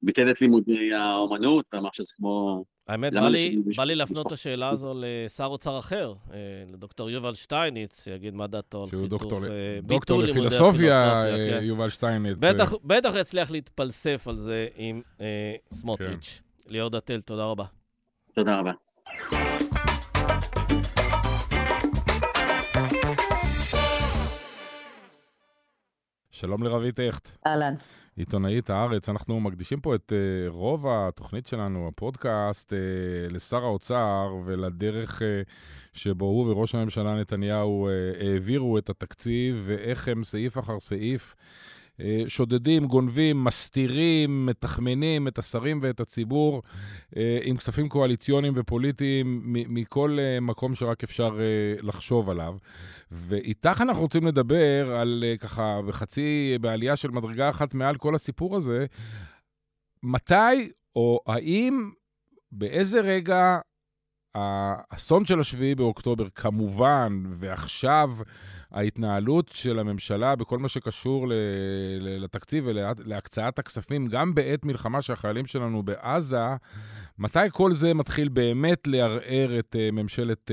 ביטל את לימודי האומנות ואמר שזה כמו... האמת, בא לי, בא לי להפנות את השאלה הזו לשר אוצר אחר, אה, לדוקטור יובל שטייניץ, שיגיד מה דעתו על חיתוך אה, דוקטור לפילוסופיה, כן. יובל שטייניץ. בטח, בטח יצליח להתפלסף על זה עם אה, סמוטריץ'. כן. ליאור דתל, תודה רבה. תודה רבה. שלום לרבית הכט. אהלן. עיתונאית הארץ, אנחנו מקדישים פה את uh, רוב התוכנית שלנו, הפודקאסט, uh, לשר האוצר ולדרך uh, שבו הוא וראש הממשלה נתניהו העבירו את התקציב ואיך הם סעיף אחר סעיף אה, שודדים, גונבים, מסתירים, מתחמנים את השרים ואת הציבור אה, עם כספים קואליציוניים ופוליטיים מכל אה, מקום שרק אפשר לחשוב עליו. ואיתך אנחנו רוצים לדבר על ככה, בחצי, בעלייה של מדרגה אחת מעל כל הסיפור הזה, מתי או האם, באיזה רגע האסון של השביעי באוקטובר, כמובן, ועכשיו ההתנהלות של הממשלה בכל מה שקשור לתקציב ולהקצאת הכספים, גם בעת מלחמה שהחיילים שלנו בעזה, מתי כל זה מתחיל באמת לערער את uh, ממשלת uh,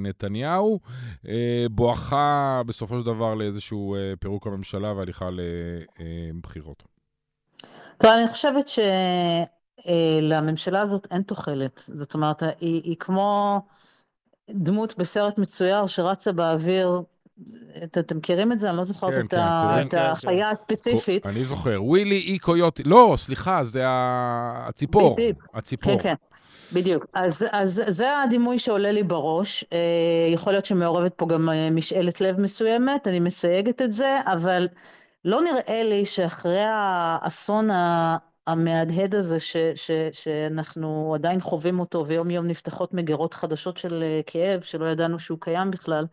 נתניהו, uh, בואכה בסופו של דבר לאיזשהו פירוק הממשלה והליכה לבחירות? טוב, אני חושבת שלממשלה הזאת אין תוחלת. זאת אומרת, היא, היא כמו דמות בסרט מצויר שרצה באוויר את, אתם מכירים את זה? אני לא זוכרת כן, את, כן, ה, את כן, החיה הספציפית. אני זוכר. ווילי אי קויוטי. לא, סליחה, זה הציפור. בדיוק. הציפור. כן, כן. בדיוק. אז, אז זה הדימוי שעולה לי בראש. אה, יכול להיות שמעורבת פה גם אה, משאלת לב מסוימת, אני מסייגת את זה, אבל לא נראה לי שאחרי האסון המהדהד הזה, ש, ש, שאנחנו עדיין חווים אותו, ויום יום נפתחות מגירות חדשות של אה, כאב, שלא ידענו שהוא קיים בכלל,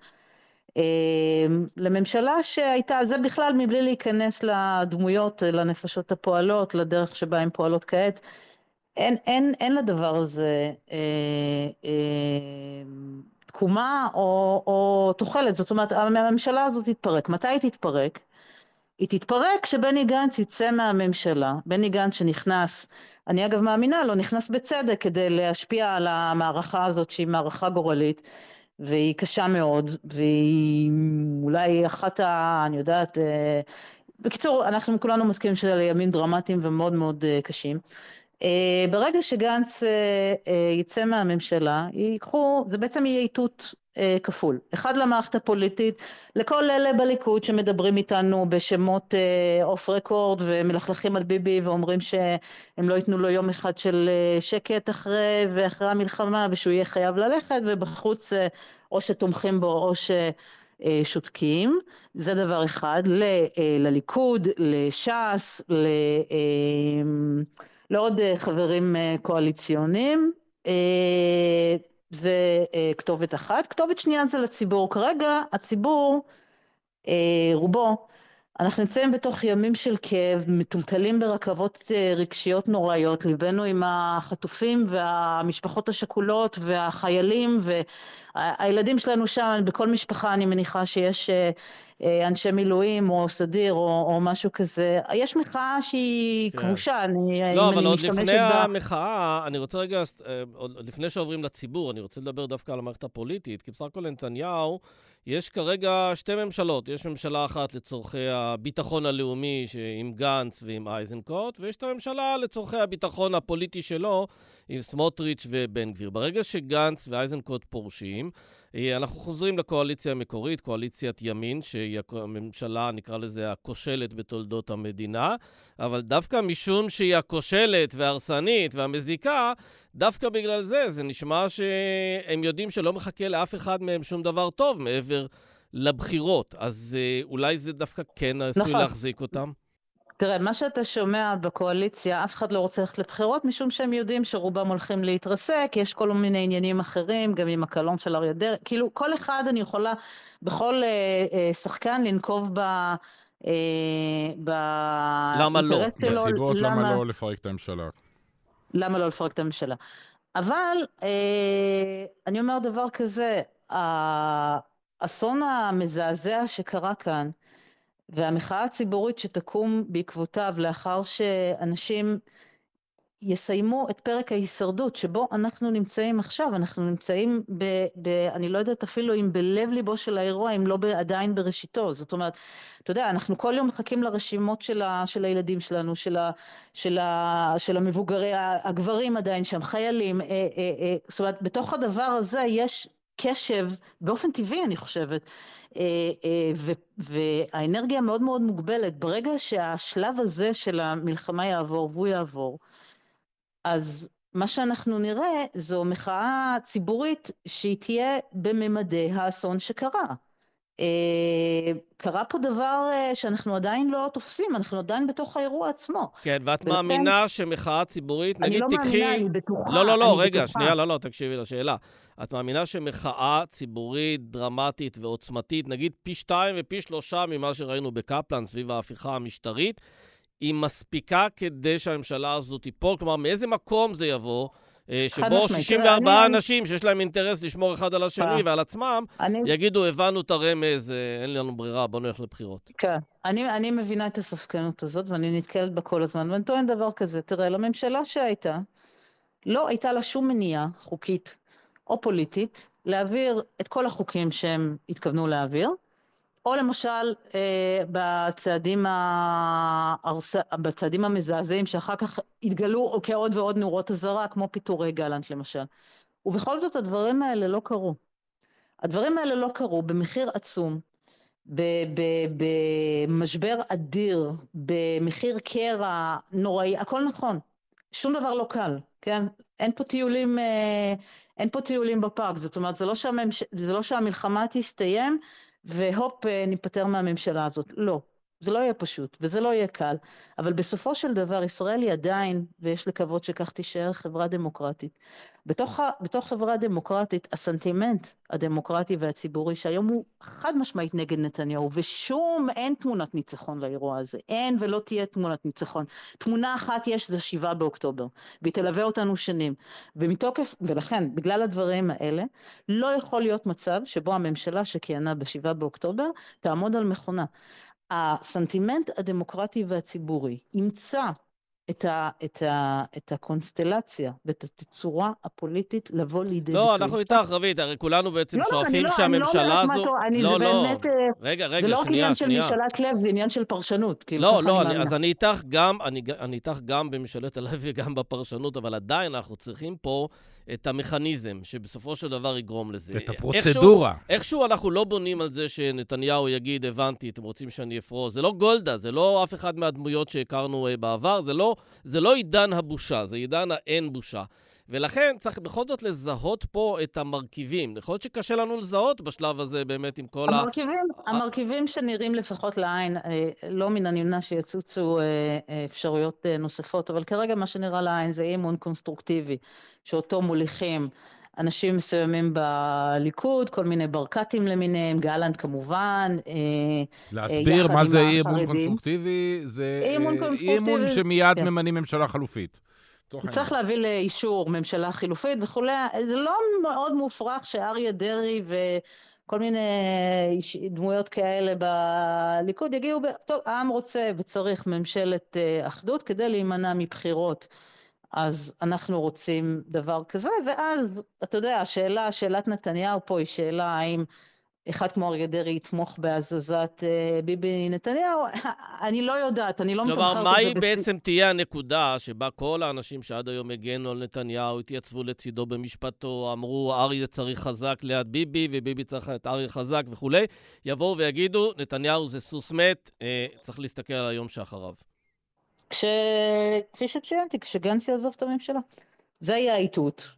לממשלה שהייתה, זה בכלל מבלי להיכנס לדמויות, לנפשות הפועלות, לדרך שבה הן פועלות כעת, אין, אין, אין לדבר הזה אה, אה, תקומה או, או תוחלת, זאת אומרת הממשלה הזאת תתפרק. מתי היא תתפרק? היא תתפרק כשבני גנץ יצא מהממשלה. בני גנץ שנכנס, אני אגב מאמינה לו, נכנס בצדק כדי להשפיע על המערכה הזאת שהיא מערכה גורלית. והיא קשה מאוד, והיא אולי אחת ה... אני יודעת... אה, בקיצור, אנחנו כולנו מסכימים שאלה ימים דרמטיים ומאוד מאוד אה, קשים. אה, ברגע שגנץ יצא מהממשלה, ייקחו, זה בעצם יהיה איתות אה, כפול. אחד למערכת הפוליטית, לכל אלה בליכוד שמדברים איתנו בשמות אוף אה, רקורד ומלכלכים על ביבי ואומרים שהם לא ייתנו לו יום אחד של אה, שקט אחרי ואחרי המלחמה ושהוא יהיה חייב ללכת ובחוץ אה, או שתומכים בו או ששותקים. זה דבר אחד. ל, אה, לליכוד, לש"ס, ל, אה, לעוד אה, חברים אה, קואליציוניים. אה, זה כתובת אחת. כתובת שנייה זה לציבור. כרגע הציבור, רובו, אנחנו נמצאים בתוך ימים של כאב, מטולטלים ברכבות אה, רגשיות נוראיות, ליבנו עם החטופים והמשפחות השכולות והחיילים והילדים שלנו שם, בכל משפחה אני מניחה שיש אה, אה, אנשי מילואים או סדיר או, או משהו כזה. יש מחאה שהיא כן. כבושה, אני, לא, אבל עוד לפני בה... המחאה, אני רוצה רגע, עוד לפני שעוברים לציבור, אני רוצה לדבר דווקא על המערכת הפוליטית, כי בסך הכל נתניהו, יש כרגע שתי ממשלות. יש ממשלה אחת לצורכי הביטחון הלאומי עם גנץ ועם אייזנקוט, ויש את הממשלה לצורכי הביטחון הפוליטי שלו עם סמוטריץ' ובן גביר. ברגע שגנץ ואייזנקוט פורשים, אה, אנחנו חוזרים לקואליציה המקורית, קואליציית ימין, שהיא הממשלה, נקרא לזה, הכושלת בתולדות המדינה, אבל דווקא משום שהיא הכושלת וההרסנית והמזיקה, דווקא בגלל זה, זה נשמע שהם יודעים שלא מחכה לאף אחד מהם שום דבר טוב מעבר לבחירות. אז אה, אולי זה דווקא כן עשוי נכון. להחזיק אותם? תראה, מה שאתה שומע בקואליציה, אף אחד לא רוצה ללכת לבחירות, משום שהם יודעים שרובם הולכים להתרסק, יש כל מיני עניינים אחרים, גם עם הקלון של אריה דרעי, כאילו כל אחד אני יכולה בכל אה, אה, שחקן לנקוב ב... אה, ב... למה לא? בסיבות למה... למה לא לפרק את הממשלה. למה לא לפרק את הממשלה. אבל אה, אני אומר דבר כזה, האסון המזעזע שקרה כאן, והמחאה הציבורית שתקום בעקבותיו לאחר שאנשים יסיימו את פרק ההישרדות שבו אנחנו נמצאים עכשיו, אנחנו נמצאים ב... ב אני לא יודעת אפילו אם בלב ליבו של האירוע, אם לא ב, עדיין בראשיתו. זאת אומרת, אתה יודע, אנחנו כל יום מחכים לרשימות של, ה, של הילדים שלנו, של, ה, של, ה, של המבוגרים, הגברים עדיין שם, חיילים. אה, אה, אה, זאת אומרת, בתוך הדבר הזה יש קשב, באופן טבעי אני חושבת, אה, אה, והאנרגיה מאוד מאוד מוגבלת. ברגע שהשלב הזה של המלחמה יעבור, והוא יעבור, אז מה שאנחנו נראה זו מחאה ציבורית שהיא תהיה בממדי האסון שקרה. אה, קרה פה דבר אה, שאנחנו עדיין לא תופסים, אנחנו עדיין בתוך האירוע עצמו. כן, ואת ולכן... מאמינה שמחאה ציבורית, נגיד תקחי... אני לא מאמינה, אני בטוחה. לא, לא, לא, רגע, בטוחה. שנייה, לא, לא, תקשיבי לשאלה. את מאמינה שמחאה ציבורית דרמטית ועוצמתית, נגיד פי שתיים ופי שלושה ממה שראינו בקפלן סביב ההפיכה המשטרית, היא מספיקה כדי שהממשלה הזו תיפול? כלומר, מאיזה מקום זה יבוא? אה, שבו 64 אני... אנשים שיש להם אינטרס לשמור אחד על השני ועל עצמם, אני... יגידו, הבנו את הרמז, אה, אין לנו ברירה, בואו נלך לבחירות. כן, אני, אני מבינה את הספקנות הזאת, ואני נתקלת בה כל הזמן, ואני טוען דבר כזה, תראה, לממשלה שהייתה, לא הייתה לה שום מניעה חוקית או פוליטית להעביר את כל החוקים שהם התכוונו להעביר, או למשל אה, בצעדים, הארס... בצעדים המזעזעים שאחר כך התגלו כעוד ועוד נורות אזהרה, כמו פיטורי גלנט למשל. ובכל זאת הדברים האלה לא קרו. הדברים האלה לא קרו במחיר עצום, במשבר אדיר, במחיר קרע נוראי, הכל נכון. שום דבר לא קל, כן? אין פה טיולים, אה, אין פה טיולים בפארק, זאת אומרת, זה לא, שהממש... זה לא שהמלחמה תסתיים והופ, אה, ניפטר מהממשלה הזאת. לא. זה לא יהיה פשוט, וזה לא יהיה קל, אבל בסופו של דבר ישראל היא עדיין, ויש לקוות שכך תישאר, חברה דמוקרטית. בתוך, בתוך חברה דמוקרטית, הסנטימנט הדמוקרטי והציבורי, שהיום הוא חד משמעית נגד נתניהו, ושום, אין תמונת ניצחון לאירוע הזה, אין ולא תהיה תמונת ניצחון. תמונה אחת יש, זה שבעה באוקטובר, והיא תלווה אותנו שנים. ומתוקף, ולכן, בגלל הדברים האלה, לא יכול להיות מצב שבו הממשלה שכיהנה בשבעה באוקטובר, תעמוד על מכונה. הסנטימנט הדמוקרטי והציבורי ימצא את, ה, את, ה, את הקונסטלציה ואת התצורה הפוליטית לבוא לידי לא, ביטוי. לא, אנחנו איתך, רבית, הרי כולנו בעצם לא, שואפים לא, שהממשלה לא הזו... לא, אני לא, לא, באמת... רגע, רגע, שנייה, שנייה. זה לא עניין של משאלת לב, זה עניין של פרשנות. כאילו, לא, לא, אני, אז אני איתך גם, אני, אני איתך גם במשאלת הלב וגם בפרשנות, אבל עדיין אנחנו צריכים פה את המכניזם שבסופו של דבר יגרום לזה. את הפרוצדורה. איכשהו, איכשהו אנחנו לא בונים על זה שנתניהו יגיד, הבנתי, אתם רוצים שאני אפרוס. זה לא גולדה, זה לא אף אחד מהדמויות שהכרנו uh, בעבר, זה לא, זה לא עידן הבושה, זה עידן האין בושה. ולכן צריך בכל זאת לזהות פה את המרכיבים. יכול להיות שקשה לנו לזהות בשלב הזה באמת עם כל המרכיבים, ה... המרכיבים שנראים לפחות לעין, אה, לא מן הנמנע שיצוצו אה, אה, אפשרויות נוספות, אבל כרגע מה שנראה לעין זה אי אמון קונסטרוקטיבי, שאותו מוליכים. אנשים מסוימים בליכוד, כל מיני ברקתים למיניהם, גלנט כמובן. להסביר מה זה אי אמון קונסטרוקטיבי? זה אי אמון שמיד כן. ממנים ממשלה חלופית. הוא צריך להביא לאישור ממשלה חילופית וכולי. זה לא מאוד מופרך שאריה דרעי וכל מיני דמויות כאלה בליכוד יגיעו, ב... טוב, העם רוצה וצריך ממשלת אה, אחדות כדי להימנע מבחירות. אז אנחנו רוצים דבר כזה, ואז, אתה יודע, השאלה, שאלת נתניהו פה היא שאלה האם אחד כמו אריה דרעי יתמוך בהזזת אה, ביבי נתניהו, אני לא יודעת, אני לא מתמחרת את זה. כלומר, מהי בעצם תהיה הנקודה שבה כל האנשים שעד היום הגנו על נתניהו, התייצבו לצידו במשפטו, אמרו, אריה צריך חזק ליד ביבי, וביבי צריך את אריה חזק וכולי, יבואו ויגידו, נתניהו זה סוס מת, אה, צריך להסתכל על היום שאחריו. כש... כפי שציינתי, כשגנץ יעזוב את הממשלה. זה יהיה האיתות.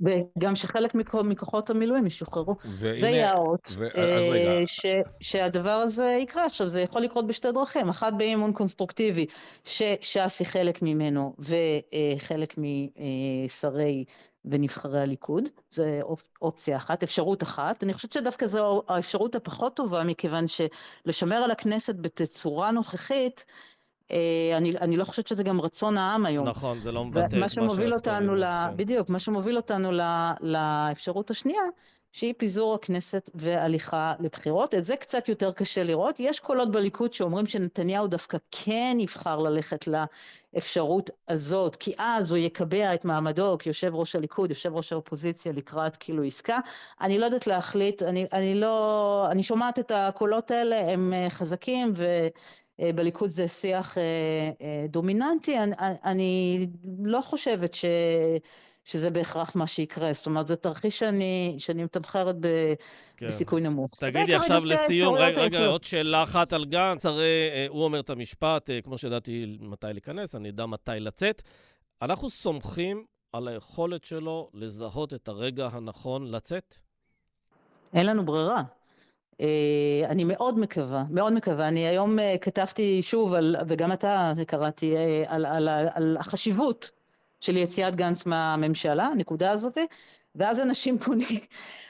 וגם שחלק מכוחות המילואים ישוחררו. והנה, זה יהיה האות. ו... אה, ש... שהדבר הזה יקרה. עכשיו, זה יכול לקרות בשתי דרכים. אחת באי אמון קונסטרוקטיבי, שש"ס היא חלק ממנו, וחלק משרי ונבחרי הליכוד. זה אופציה אחת, אפשרות אחת. אני חושבת שדווקא זו האפשרות הפחות טובה, מכיוון שלשמר על הכנסת בתצורה נוכחית, אה, אני, אני לא חושבת שזה גם רצון העם היום. נכון, זה לא מבטא את מה שמוביל אותנו, ל... כן. בדיוק, מה שמוביל אותנו ל... לאפשרות השנייה, שהיא פיזור הכנסת והליכה לבחירות. את זה קצת יותר קשה לראות. יש קולות בליכוד שאומרים שנתניהו דווקא כן יבחר ללכת לאפשרות הזאת, כי אז הוא יקבע את מעמדו כיושב ראש הליכוד, יושב ראש האופוזיציה לקראת כאילו עסקה. אני לא יודעת להחליט, אני, אני לא... אני שומעת את הקולות האלה, הם אה, חזקים ו... אה, בליכוד זה שיח דומיננטי, אני, אני לא חושבת ש... שזה בהכרח מה שיקרה. זאת אומרת, זה תרחיש שאני, שאני מתמחרת ב, כן. בסיכוי נמוך. תגידי עכשיו לסיום, רגע, רגע, עוד שאלה אחת על גנץ. הרי אה, הוא אומר את המשפט, אה, כמו שידעתי מתי להיכנס, אני אדע מתי לצאת. אנחנו סומכים על היכולת שלו לזהות את הרגע הנכון לצאת? אין לנו ברירה. Uh, אני מאוד מקווה, מאוד מקווה. אני היום uh, כתבתי שוב, על, וגם אתה קראתי, על, על, על, על החשיבות של יציאת גנץ מהממשלה, הנקודה הזאת, ואז אנשים פונים,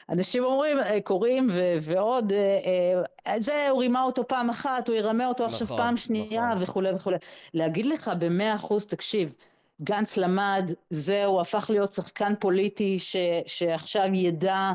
אנשים אומרים, אה, קוראים ו- ועוד, אה, אה, זה, הוא רימה אותו פעם אחת, הוא ירמה אותו עכשיו נכון, פעם שנייה נכון. וכולי וכולי. להגיד לך במאה אחוז, תקשיב, גנץ למד, זהו, הפך להיות שחקן פוליטי ש, שעכשיו ידע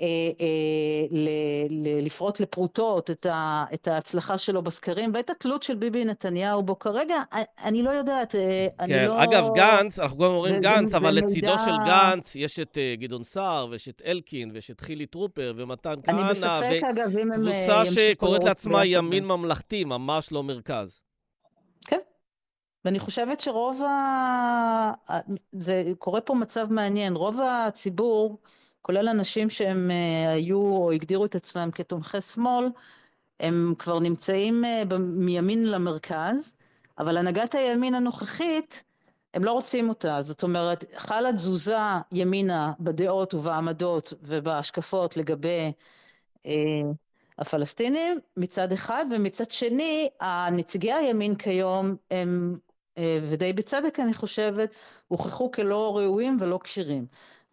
אה, אה, לפרוט לפרוטות את, ה, את ההצלחה שלו בסקרים ואת התלות של ביבי נתניהו בו כרגע, אני לא יודעת, אה, כן, אני לא... אגב, גנץ, אנחנו גם אומרים גנץ, אבל לצידו של גנץ יש את גדעון סער ויש את אלקין ויש את חילי טרופר ומתן כהנא, וקבוצה שקוראת לעצמה ימין ממלכתי, ממש לא מרכז. ואני חושבת שרוב ה... זה קורה פה מצב מעניין, רוב הציבור כולל אנשים שהם אה, היו או הגדירו את עצמם כתומכי שמאל, הם כבר נמצאים אה, מימין למרכז, אבל הנהגת הימין הנוכחית, הם לא רוצים אותה. זאת אומרת, חלה תזוזה ימינה בדעות ובעמדות ובהשקפות לגבי אה, הפלסטינים מצד אחד, ומצד שני, הנציגי הימין כיום הם, ודי בצדק אני חושבת, הוכחו כלא ראויים ולא כשירים.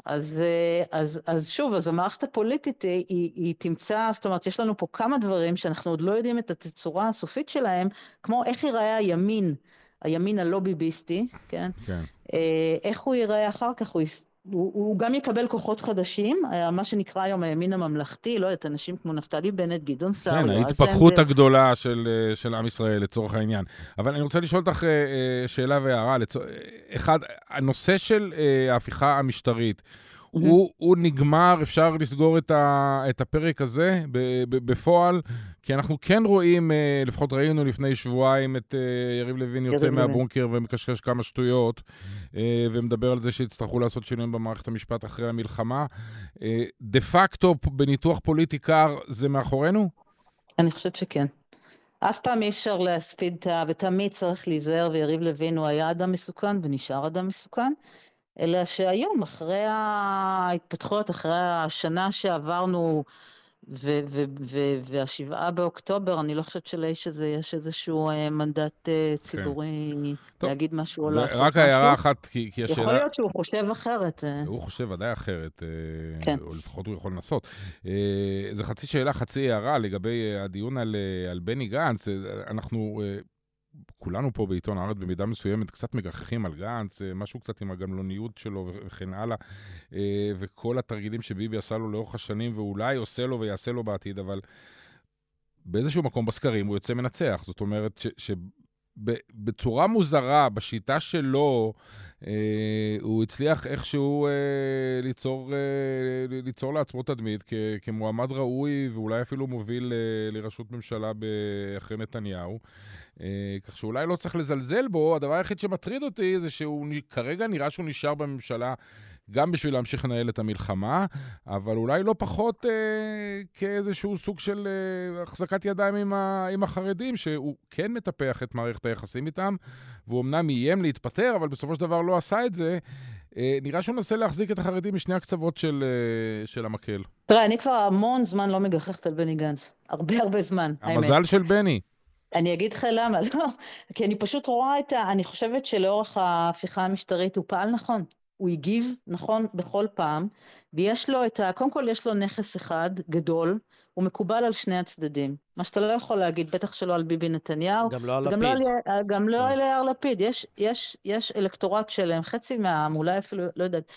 אז, אה, אז, אז שוב, אז המערכת הפוליטית היא, היא, היא תמצא, זאת אומרת, יש לנו פה כמה דברים שאנחנו עוד לא יודעים את התצורה הסופית שלהם, כמו איך ייראה הימין, הימין הלא ביביסטי, כן? כן. אה, איך הוא ייראה אחר כך, הוא, הוא, הוא גם יקבל כוחות חדשים, אה, מה שנקרא היום הימין הממלכתי, לא יודעת, אנשים כמו נפתלי בנט, גדעון סער, כן, ההתפכחות הגדולה של, של עם ישראל לצורך העניין. אבל אני רוצה לשאול אותך שאלה והערה. לצור... אחד, הנושא של ההפיכה המשטרית. הוא, הוא נגמר, אפשר לסגור את, ה, את הפרק הזה בפועל, כי אנחנו כן רואים, אה, לפחות ראינו לפני שבועיים את אה, יריב לוין יוצא מהבונקר ומקשקש כמה שטויות, אה, ומדבר על זה שיצטרכו לעשות שינויים במערכת המשפט אחרי המלחמה. דה פקטו, בניתוח פוליטי קר, זה מאחורינו? אני חושבת שכן. אף פעם אי אפשר להספיד את ה... ותמיד צריך להיזהר, ויריב לוין הוא היה אדם מסוכן ונשאר אדם מסוכן. אלא שהיום, אחרי ההתפתחויות, אחרי השנה שעברנו והשבעה באוקטובר, אני לא חושבת שלאיש הזה יש איזשהו אה, מנדט אה, כן. ציבורי כן. להגיד משהו או לעשות משהו. רק הערה אחת, כי, כי השאלה... יכול להיות שהוא חושב אחרת. אה. הוא חושב ודאי אחרת, כן. או לפחות הוא יכול לנסות. זה חצי שאלה, חצי הערה לגבי הדיון על, על בני גנץ. אנחנו כולנו פה בעיתון הארץ במידה מסוימת קצת מגחכים על גנץ, אה, משהו קצת עם הגמלוניות שלו וכן הלאה, אה, וכל התרגילים שביבי עשה לו לאורך השנים, ואולי עושה לו ויעשה לו בעתיד, אבל באיזשהו מקום בסקרים הוא יוצא מנצח. זאת אומרת ש... ש... בצורה מוזרה, בשיטה שלו, אה, הוא הצליח איכשהו אה, ליצור, אה, ליצור לעצמו תדמית כמועמד ראוי ואולי אפילו מוביל אה, לראשות ממשלה אחרי נתניהו. אה, כך שאולי לא צריך לזלזל בו, הדבר היחיד שמטריד אותי זה שהוא כרגע נראה שהוא נשאר בממשלה גם בשביל להמשיך לנהל את המלחמה, אבל אולי לא פחות אה, כאיזשהו סוג של אה, החזקת ידיים עם, ה, עם החרדים, שהוא כן מטפח את מערכת היחסים איתם, והוא אמנם איים להתפטר, אבל בסופו של דבר לא עשה את זה. אה, נראה שהוא מנסה להחזיק את החרדים משני הקצוות של, אה, של המקל. תראה, אני כבר המון זמן לא מגחכת על בני גנץ. הרבה הרבה זמן, המזל האמת. של בני. אני אגיד לך למה, לא, כי אני פשוט רואה את ה... אני חושבת שלאורך ההפיכה המשטרית הוא פעל נכון. הוא הגיב נכון בכל פעם, ויש לו את ה... קודם כל יש לו נכס אחד גדול, הוא מקובל על שני הצדדים. מה שאתה לא יכול להגיד, בטח שלא על ביבי נתניהו. גם לא על לפיד. גם לא, גם לא כן. על יאיר לפיד. יש, יש, יש אלקטורט שלם, חצי מהעם, אולי אפילו, לא יודעת.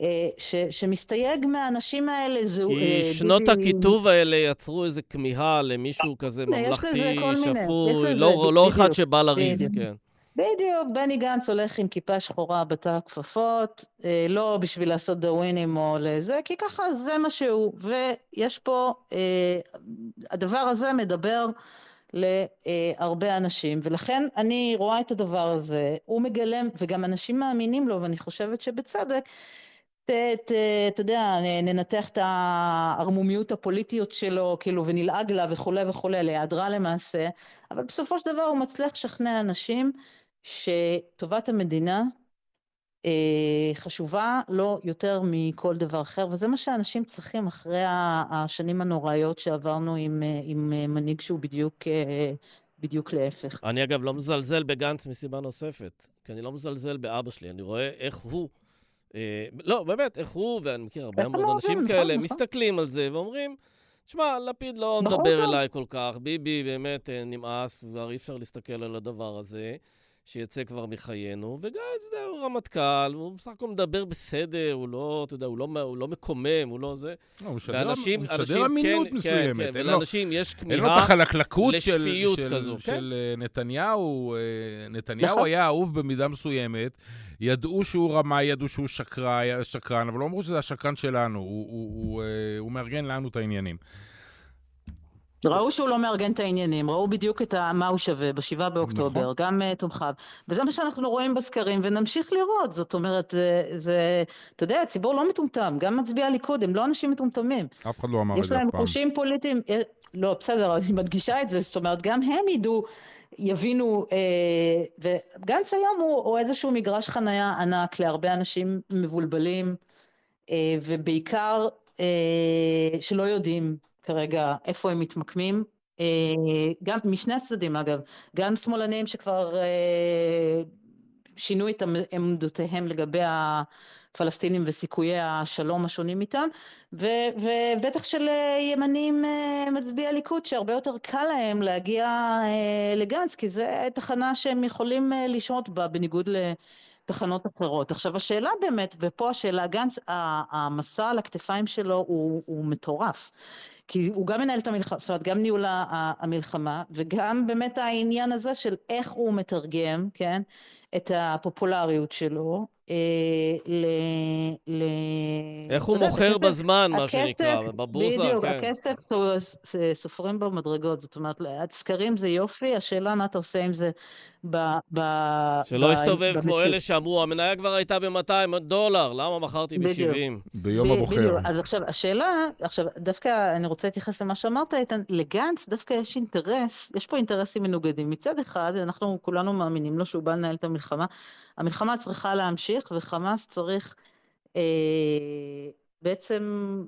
אה, ש, שמסתייג מהאנשים האלה. זו, כי אה, שנות הכיתוב האלה יצרו איזו כמיהה למישהו כזה הנה, יש ממלכתי, שפוי, לא לא אחד שבא לריב. כן. בדיוק, בני גנץ הולך עם כיפה שחורה בתא הכפפות, אה, לא בשביל לעשות דאווינים או לזה, כי ככה זה מה שהוא. ויש פה, אה, הדבר הזה מדבר להרבה אנשים, ולכן אני רואה את הדבר הזה, הוא מגלם, וגם אנשים מאמינים לו, ואני חושבת שבצדק, אתה יודע, ננתח את הערמומיות הפוליטיות שלו, כאילו, ונלעג לה וכולי וכולי, להיעדרה למעשה, אבל בסופו של דבר הוא מצליח לשכנע אנשים שטובת המדינה אה, חשובה לא יותר מכל דבר אחר, וזה מה שאנשים צריכים אחרי השנים הנוראיות שעברנו עם, עם מנהיג שהוא בדיוק, אה, בדיוק להפך. אני אגב לא מזלזל בגנץ מסיבה נוספת, כי אני לא מזלזל באבא שלי, אני רואה איך הוא, לא, באמת, איך הוא, ואני מכיר הרבה מאוד לא, אנשים נכון, כאלה, נכון. מסתכלים על זה ואומרים, שמע, לפיד לא נכון מדבר. אליי כל כך, ביבי באמת אה, נמאס, כבר אי אפשר להסתכל על הדבר הזה. שיצא כבר מחיינו, וגנץ, אתה יודע, הוא רמטכ"ל, הוא בסך הכל מדבר בסדר, הוא לא, אתה יודע, הוא לא, הוא לא מקומם, הוא לא זה. לא, הוא משדר ואנשים, הוא אנשים, משדר אמינות כן, מסוימת. כן, כן, אין לו- ולאנשים יש אין לו את כמיהה החלקלקות לשפיות של, כזו, כן. של אה, נתניהו. אה, נתניהו נכון. היה אהוב במידה מסוימת. ידעו שהוא רמאי, ידעו שהוא שקרא, שקרן, אבל לא אמרו שזה השקרן שלנו. הוא, הוא, הוא, אה, הוא מארגן לנו את העניינים. ראו שהוא לא מארגן את העניינים, ראו בדיוק את ה, מה הוא שווה בשבעה באוקטובר, נכון. גם uh, תומכיו. וזה מה שאנחנו רואים בסקרים, ונמשיך לראות. זאת אומרת, זה, זה, אתה יודע, הציבור לא מטומטם, גם מצביעי הליכוד, הם לא אנשים מטומטמים. אף אחד לא אמר את יש זה אף להם פעם. חושים פוליטיים, אה, לא, בסדר, אני מדגישה את זה, זאת אומרת, גם הם ידעו, יבינו, אה, וגנץ היום הוא, הוא איזשהו מגרש חנייה ענק להרבה אנשים מבולבלים, אה, ובעיקר אה, שלא יודעים כרגע איפה הם מתמקמים. אה, גם משני הצדדים אגב, גם שמאלנים שכבר אה, שינו את עמ- עמדותיהם לגבי הפלסטינים וסיכויי השלום השונים איתם, ו- ובטח של אה, ימנים אה, מצביעי הליכוד, שהרבה יותר קל להם להגיע אה, לגנץ, כי זו תחנה שהם יכולים לשהות בה, בניגוד לתחנות אחרות. עכשיו השאלה באמת, ופה השאלה, גנץ, המסע על הכתפיים שלו הוא, הוא מטורף. כי הוא גם מנהל את המלחמה, זאת אומרת, גם ניהול המלחמה, וגם באמת העניין הזה של איך הוא מתרגם, כן, את הפופולריות שלו, ל... ל... איך הוא מוכר הכסף- בזמן, מה הכסף- שנקרא, בבורסה, בדיוק, כן. הכסף ס- ס- סופרים במדרגות, זאת אומרת, סקרים זה יופי, השאלה מה אתה עושה עם זה ב... ב שלא ב- יסתובב כמו. אלה שאמרו, המניה כבר הייתה ב-200 דולר, למה מכרתי בדיוק. ב-70? ביום הבוחר. בדיוק. אז עכשיו, השאלה, עכשיו, דווקא אני רוצה להתייחס למה שאמרת, איתן, לגנץ דווקא יש אינטרס, יש פה אינטרסים מנוגדים. מצד אחד, אנחנו כולנו מאמינים לו שהוא בא לנהל את המלחמה. המלחמה צריכה להמשיך, וחמאס צריך אה, בעצם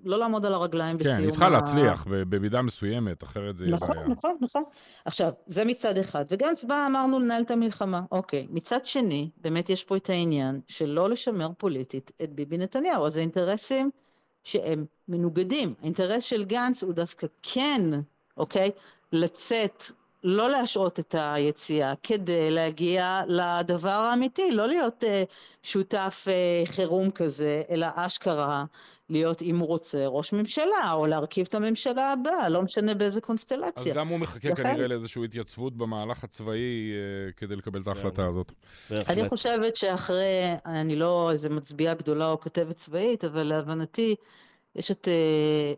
לא לעמוד על הרגליים בסיום כן, היא צריכה ה- להצליח במידה מסוימת, אחרת זה יהיה נכון, בעיה. נכון, נכון. עכשיו, זה מצד אחד. וגנץ בא, אמרנו, לנהל את המלחמה. אוקיי. מצד שני, באמת יש פה את העניין של לא לשמר פוליטית את ביבי נתניהו. אז זה אינטרסים שהם מנוגדים. האינטרס של גנץ הוא דווקא כן, אוקיי, לצאת, לא להשעות את היציאה, כדי להגיע לדבר האמיתי, לא להיות אה, שותף אה, חירום כזה, אלא אשכרה להיות, אם הוא רוצה, ראש ממשלה, או להרכיב את הממשלה הבאה, לא משנה באיזה אז קונסטלציה. גם הוא מחכה לכן- כנראה לאיזושהי התייצבות במהלך הצבאי אה, כדי לקבל את ההחלטה הזאת. אני בהחלט. חושבת שאחרי, אני לא איזה מצביעה גדולה או כתבת צבאית, אבל להבנתי, יש את אה,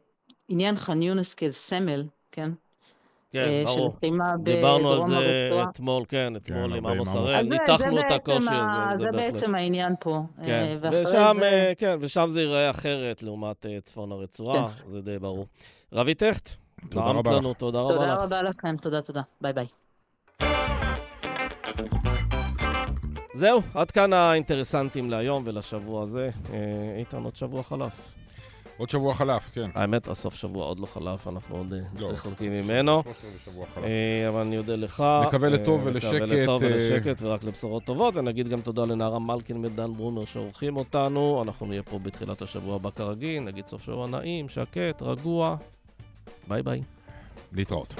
עניין ח'אן יונס כסמל, כן? כן, אה, של ברור. לחימה דיברנו על בדרום זה הרצועה. אתמול, כן, אתמול עם הרבה עם עמוס. הראל, זה- ניתחנו זה את הקושי ה- הזה, זה זה בהחלט. בעצם העניין פה. כן, אה, ואחרי ושם, זה- אה, כן, ושם זה ייראה אחרת לעומת צפון הרצועה, זה די ברור. רבי טכט, תודה נעמת רבה לנו, תודה רבה תודה לך. רבה לכם, תודה, תודה. ביי ביי. זהו, עד כאן האינטרסנטים להיום ולשבוע הזה. איתן, עוד שבוע חלף. עוד שבוע חלף, כן. האמת, הסוף שבוע עוד לא חלף, אנחנו עוד אה, לא, רחוקים ממנו. אה, אבל אני אודה לך. נקווה לטוב אה, ולשקט, נקווה לטוב ולשקט ורק לבשורות טובות. ונגיד גם תודה לנערה מלכין ודן ברומר שעורכים אותנו. אנחנו נהיה פה בתחילת השבוע הבא כרגיל. נגיד סוף שבוע נעים, שקט, רגוע. ביי ביי. להתראות.